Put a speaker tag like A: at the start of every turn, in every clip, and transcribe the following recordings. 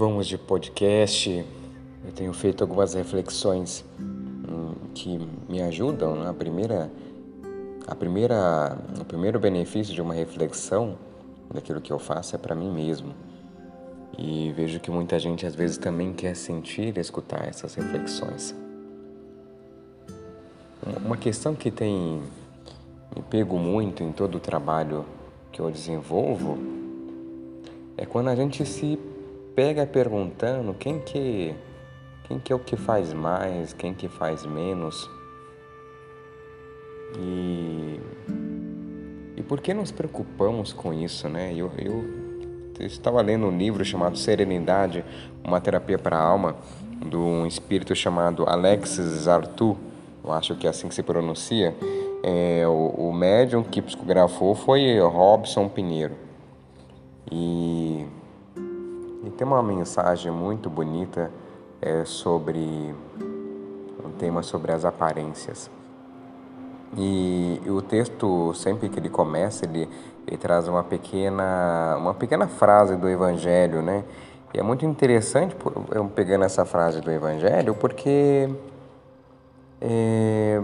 A: vamos de podcast. Eu tenho feito algumas reflexões hum, que me ajudam. A primeira, a primeira, o primeiro benefício de uma reflexão daquilo que eu faço é para mim mesmo. E vejo que muita gente às vezes também quer sentir e escutar essas reflexões. Uma questão que tem me pego muito em todo o trabalho que eu desenvolvo é quando a gente se pega perguntando quem que quem que é o que faz mais, quem que faz menos. E e por que nos preocupamos com isso, né? Eu, eu, eu estava lendo um livro chamado Serenidade, uma terapia para a alma, de um espírito chamado Alexis Arthur, eu acho que é assim que se pronuncia. É, o, o médium que psicografou foi Robson Pinheiro. E tem uma mensagem muito bonita é, sobre um tema sobre as aparências. E, e, o texto, sempre que ele começa, ele, ele traz uma pequena, uma pequena frase do Evangelho, né? E é muito interessante eu pegando essa frase do Evangelho, porque é,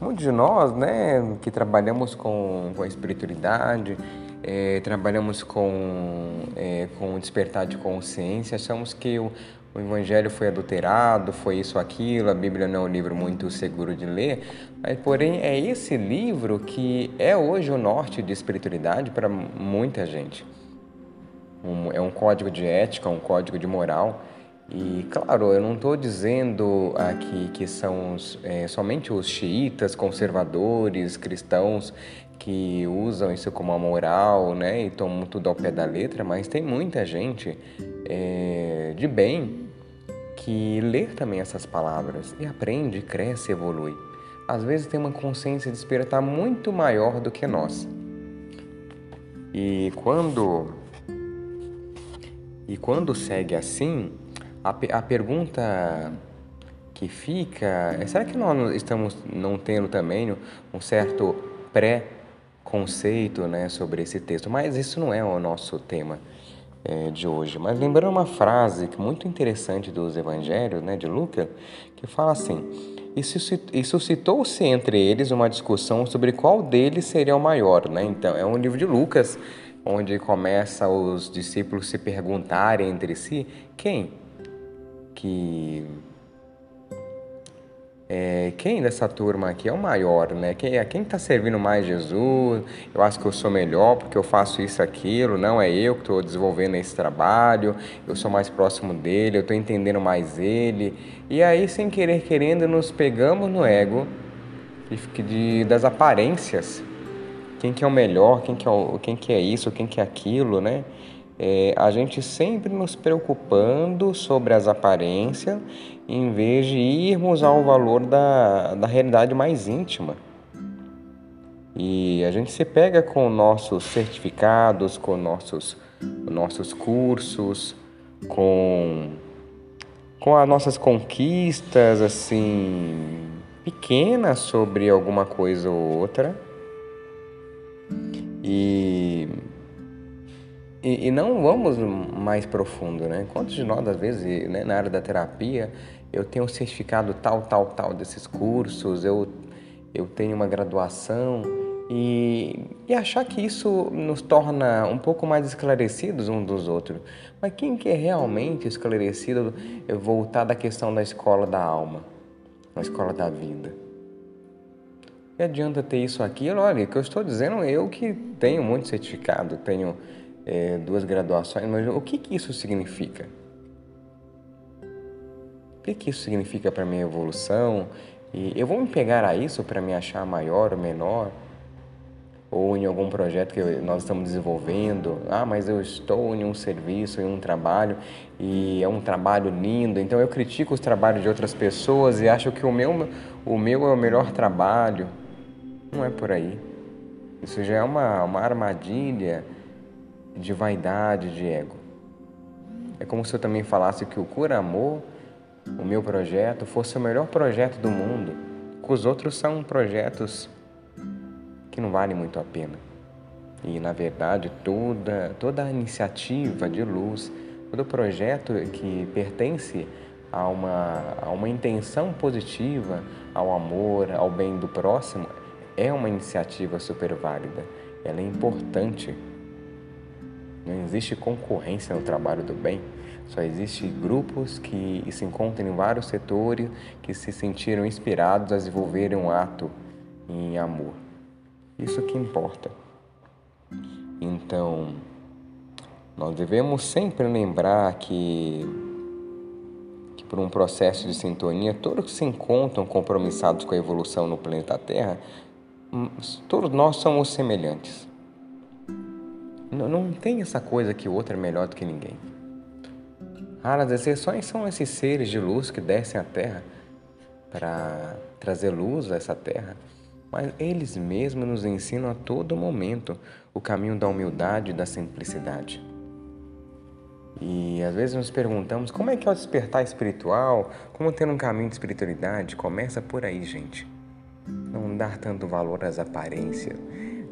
A: muitos de nós, né, que trabalhamos com, com a espiritualidade, é, trabalhamos com, é, com despertar de consciência, achamos que o, o Evangelho foi adulterado, foi isso, aquilo, a Bíblia não é um livro muito seguro de ler, mas porém é esse livro que é hoje o norte de espiritualidade para muita gente. Um, é um código de ética, um código de moral. E claro, eu não estou dizendo aqui que são os, é, somente os xiitas, conservadores, cristãos que usam isso como uma moral, né, e tomam tudo ao pé da letra, mas tem muita gente é, de bem que lê também essas palavras e aprende, cresce, evolui. Às vezes tem uma consciência de espírito muito maior do que nós. E quando e quando segue assim, a, a pergunta que fica é: será que nós estamos não tendo também um certo pré-conceito né, sobre esse texto? Mas isso não é o nosso tema é, de hoje. Mas lembrando uma frase muito interessante dos evangelhos, né, de Lucas, que fala assim: E suscitou-se entre eles uma discussão sobre qual deles seria o maior. Né? Então, é um livro de Lucas, onde começa os discípulos se perguntarem entre si quem que é, quem dessa turma aqui é o maior, né? Quem é quem está servindo mais Jesus? Eu acho que eu sou melhor porque eu faço isso, aquilo. Não é eu que estou desenvolvendo esse trabalho. Eu sou mais próximo dele. Eu estou entendendo mais ele. E aí, sem querer querendo, nos pegamos no ego de, de, das aparências. Quem que é o melhor? Quem que é, o, quem que é isso? Quem que é aquilo, né? É, a gente sempre nos preocupando sobre as aparências em vez de irmos ao valor da, da realidade mais íntima. E a gente se pega com nossos certificados, com nossos, nossos cursos, com, com as nossas conquistas, assim, pequenas sobre alguma coisa ou outra. E e, e, não vamos mais profundo, né? Quantos de nós, às vezes, né, na área da terapia, eu tenho certificado tal, tal, tal desses cursos, eu, eu tenho uma graduação e, e achar que isso nos torna um pouco mais esclarecidos uns dos outros. Mas quem que é realmente esclarecido é voltar da questão da escola da alma, da escola da vida? E adianta ter isso aqui? Olha, que eu estou dizendo eu que tenho muito certificado, tenho é, duas graduações, mas o que, que isso significa? O que, que isso significa para minha evolução? E eu vou me pegar a isso para me achar maior ou menor? Ou em algum projeto que nós estamos desenvolvendo? Ah, mas eu estou em um serviço, em um trabalho e é um trabalho lindo, então eu critico os trabalhos de outras pessoas e acho que o meu, o meu é o melhor trabalho. Não é por aí. Isso já é uma, uma armadilha de vaidade, de ego. É como se eu também falasse que o Cura Amor, o meu projeto, fosse o melhor projeto do mundo, que os outros são projetos que não valem muito a pena. E na verdade, toda, toda a iniciativa de luz, todo projeto que pertence a uma, a uma intenção positiva, ao amor, ao bem do próximo, é uma iniciativa super válida. Ela é importante. Não existe concorrência no trabalho do bem. Só existem grupos que se encontram em vários setores que se sentiram inspirados a desenvolverem um ato em amor. Isso que importa. Então, nós devemos sempre lembrar que, que por um processo de sintonia, todos que se encontram compromissados com a evolução no planeta Terra, hum, todos nós somos semelhantes. Não, não tem essa coisa que o outro é melhor do que ninguém. Raras exceções são esses seres de luz que descem à Terra para trazer luz a essa Terra, mas eles mesmos nos ensinam a todo momento o caminho da humildade e da simplicidade. E às vezes nos perguntamos como é que é o despertar espiritual, como ter um caminho de espiritualidade. Começa por aí, gente. Não dar tanto valor às aparências.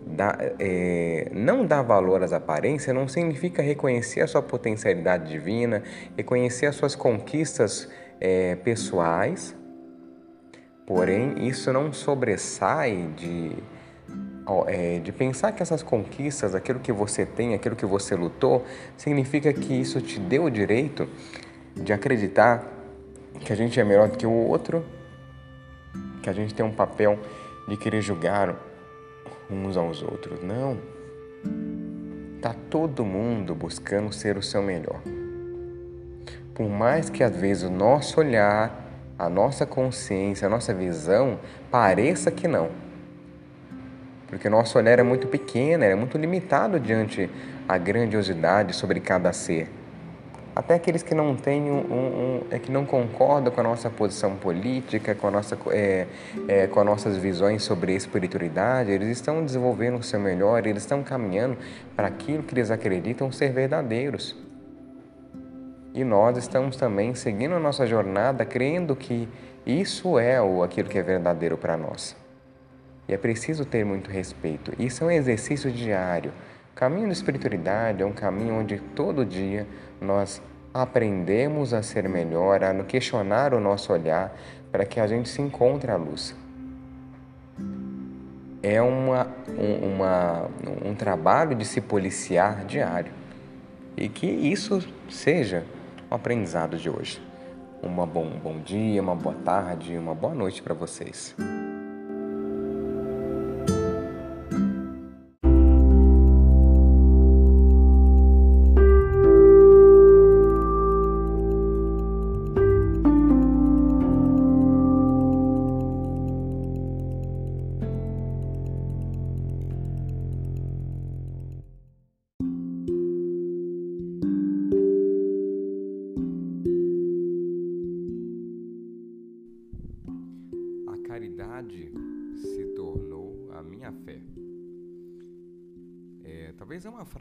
A: Dá, é, não dar valor às aparências não significa reconhecer a sua potencialidade divina, reconhecer as suas conquistas é, pessoais, porém isso não sobressai de é, de pensar que essas conquistas, aquilo que você tem, aquilo que você lutou, significa que isso te deu o direito de acreditar que a gente é melhor do que o outro, que a gente tem um papel de querer julgar uns aos outros. Não. Tá todo mundo buscando ser o seu melhor. Por mais que às vezes o nosso olhar, a nossa consciência, a nossa visão pareça que não porque nosso olhar é muito pequeno, é muito limitado diante a grandiosidade sobre cada ser. Até aqueles que não têm um, um, é que não concordam com a nossa posição política, com, a nossa, é, é, com as nossas visões sobre espiritualidade, eles estão desenvolvendo o seu melhor, eles estão caminhando para aquilo que eles acreditam ser verdadeiros. E nós estamos também seguindo a nossa jornada, crendo que isso é o, aquilo que é verdadeiro para nós. E é preciso ter muito respeito. Isso é um exercício diário. O caminho da espiritualidade é um caminho onde todo dia nós aprendemos a ser melhor, a questionar o nosso olhar para que a gente se encontre à luz. É uma, um, uma, um trabalho de se policiar diário e que isso seja o aprendizado de hoje. Uma bom, um bom dia, uma boa tarde, uma boa noite para vocês.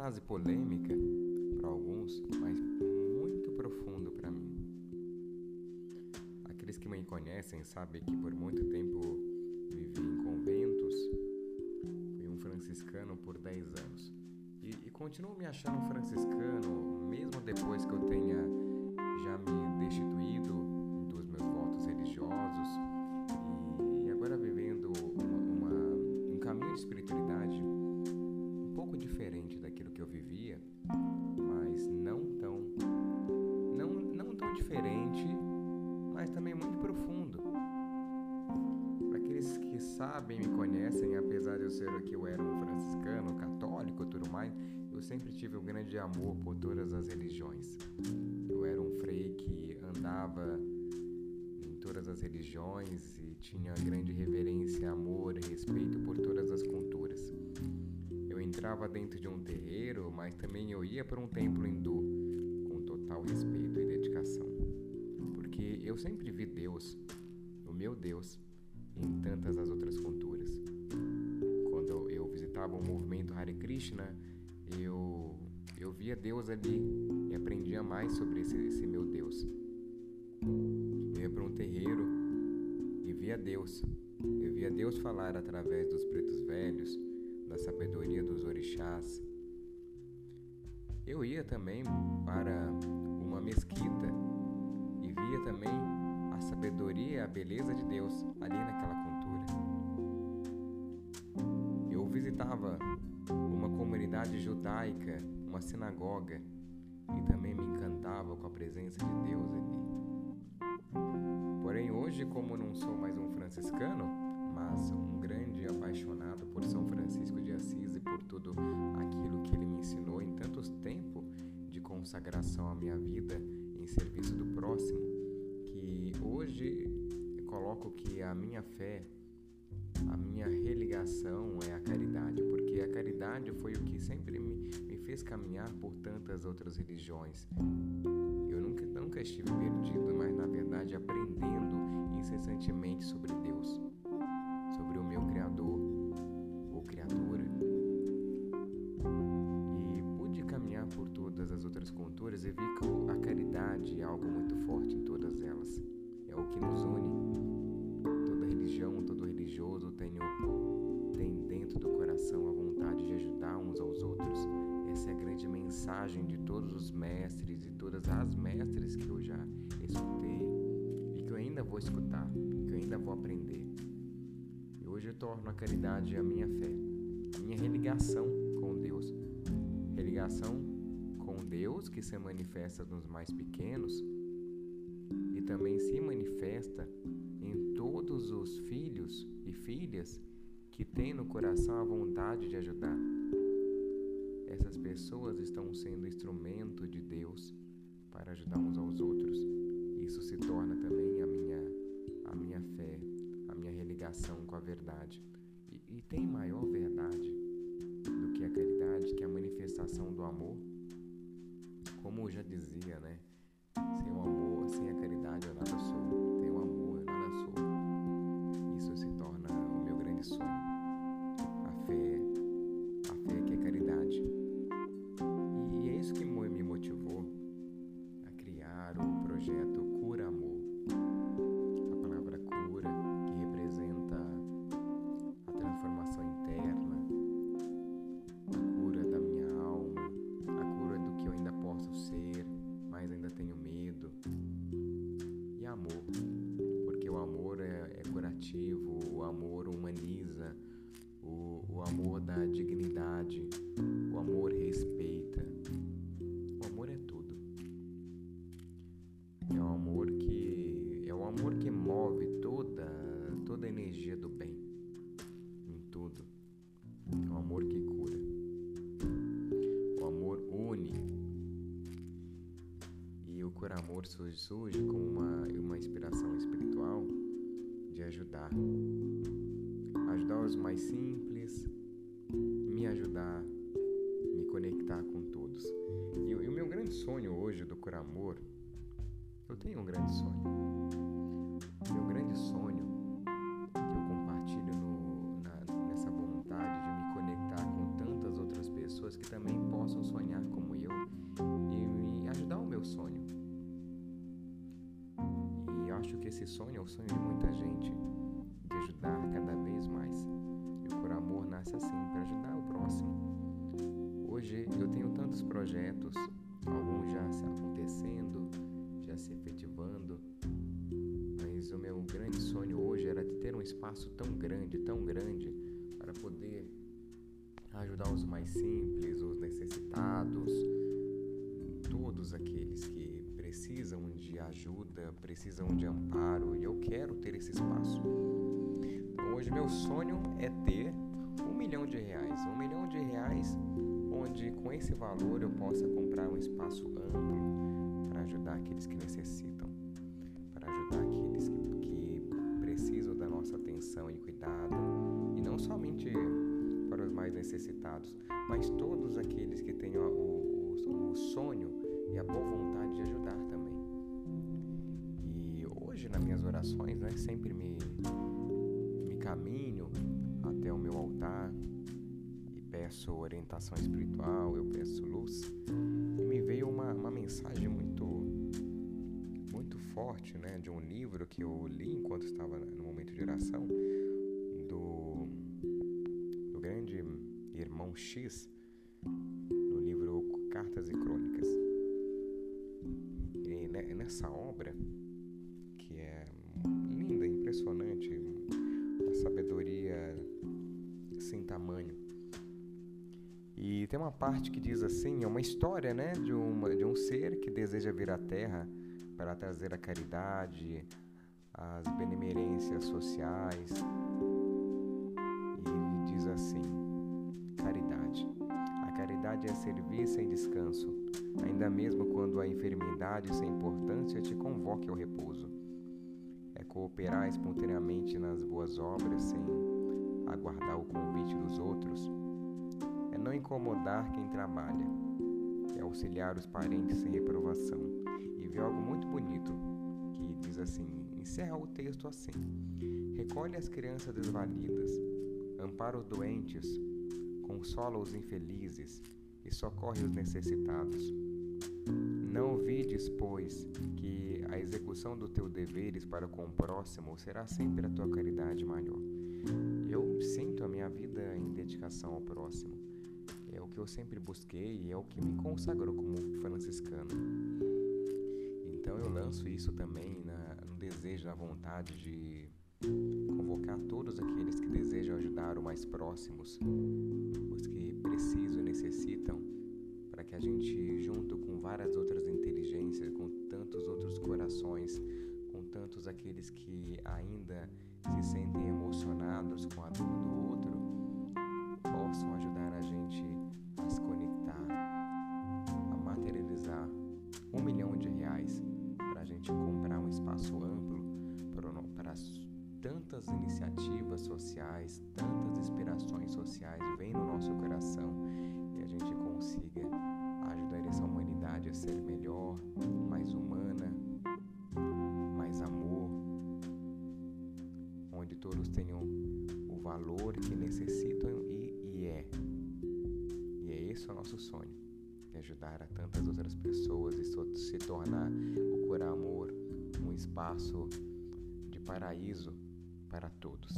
A: Frase polêmica para alguns, mas muito profundo para mim. Aqueles que me conhecem sabem que por muito tempo vivi em conventos, fui um franciscano por 10 anos. E, e continuo me achando um franciscano, mesmo depois que eu tenha já me destituído dos meus votos religiosos sabem, me conhecem, apesar de eu ser que eu era um franciscano, católico, tudo mais, eu sempre tive um grande amor por todas as religiões. Eu era um frei que andava em todas as religiões e tinha grande reverência, amor e respeito por todas as culturas. Eu entrava dentro de um terreiro, mas também eu ia para um templo hindu com total respeito e dedicação. Porque eu sempre vi Deus, o meu Deus, em tantas as outras culturas. Quando eu visitava o movimento Hare Krishna, eu, eu via Deus ali e aprendia mais sobre esse, esse meu Deus. Eu ia para um terreiro e via Deus. Eu via Deus falar através dos pretos velhos, da sabedoria dos orixás. eu ia também para uma mesquita e via também a sabedoria e a beleza de Deus ali naquela cultura. Eu visitava uma comunidade judaica, uma sinagoga, e também me encantava com a presença de Deus ali. Porém, hoje, como não sou mais um franciscano, mas um grande apaixonado por São Francisco de Assis e por tudo aquilo que ele me ensinou em tantos tempos de consagração à minha vida em serviço do próximo, que hoje coloco que a minha fé, a minha religação é a caridade, porque a caridade foi o que sempre me, me fez caminhar por tantas outras religiões. Eu nunca, nunca estive perdido, mas na verdade aprendendo incessantemente sobre Deus sobre o meu Criador mestres e todas as mestres que eu já escutei e que eu ainda vou escutar, que eu ainda vou aprender. Hoje eu torno a caridade a minha fé, a minha religação com Deus. Religação com Deus que se manifesta nos mais pequenos e também se manifesta em todos os filhos e filhas que têm no coração a vontade de ajudar. Essas pessoas estão sendo instrumento de Deus para ajudar uns aos outros. Isso se torna também a minha, a minha fé ligação com a verdade. E, e tem maior verdade do que a caridade, que é a manifestação do amor. Como eu já dizia, né? Sem o amor, sem a caridade eu nada sou. Ajudar. Ajudar os mais simples, me ajudar, me conectar com todos. E, e o meu grande sonho hoje do Cura Amor, eu tenho um grande sonho. Meu grande sonho Nasce assim, para ajudar o próximo. Hoje eu tenho tantos projetos, alguns já se acontecendo, já se efetivando, mas o meu grande sonho hoje era de ter um espaço tão grande, tão grande, para poder ajudar os mais simples, os necessitados, todos aqueles que precisam de ajuda, precisam de amparo e eu quero ter esse espaço. Então, hoje meu sonho é ter milhão de reais, um milhão de reais onde com esse valor eu possa comprar um espaço amplo para ajudar aqueles que necessitam, para ajudar aqueles que, que precisam da nossa atenção e cuidado e não somente para os mais necessitados, mas todos aqueles que têm o, o, o sonho e a boa vontade de ajudar também. E hoje nas minhas orações, né, sempre me, me caminho até o meu altar e peço orientação espiritual, eu peço luz. E me veio uma, uma mensagem muito muito forte, né, de um livro que eu li enquanto estava no momento de oração do, do grande irmão X, no livro Cartas e Crônicas. E nessa obra, que é linda, impressionante, sem tamanho. E tem uma parte que diz assim, é uma história, né, de, uma, de um ser que deseja vir à Terra para trazer a caridade, as benemerências sociais. E ele diz assim: caridade. A caridade é servir sem descanso, ainda mesmo quando a enfermidade sem importância te convoque ao repouso. É cooperar espontaneamente nas boas obras sem aguardar o convite dos outros. É não incomodar quem trabalha. É auxiliar os parentes sem reprovação. E ver algo muito bonito que diz assim: encerra o texto assim: Recolhe as crianças desvalidas, ampara os doentes, consola os infelizes e socorre os necessitados. Não vides, pois, que a execução dos teus deveres para com o próximo será sempre a tua caridade maior. Sinto a minha vida em dedicação ao próximo. É o que eu sempre busquei e é o que me consagrou como franciscano. Então eu lanço isso também na, no desejo, na vontade de convocar todos aqueles que desejam ajudar os mais próximos, os que precisam e necessitam, para que a gente, junto com várias outras inteligências, com tantos outros corações, com tantos aqueles que ainda se sentem emocionados com a dor do outro, possam ajudar a gente a se conectar, a materializar um milhão de reais para a gente comprar um espaço amplo para tantas iniciativas sociais, tantas inspirações sociais vêm no nosso coração valor que necessitam e, e é. E é esse o nosso sonho, ajudar a tantas outras pessoas e se tornar o Cura Amor um espaço de paraíso para todos.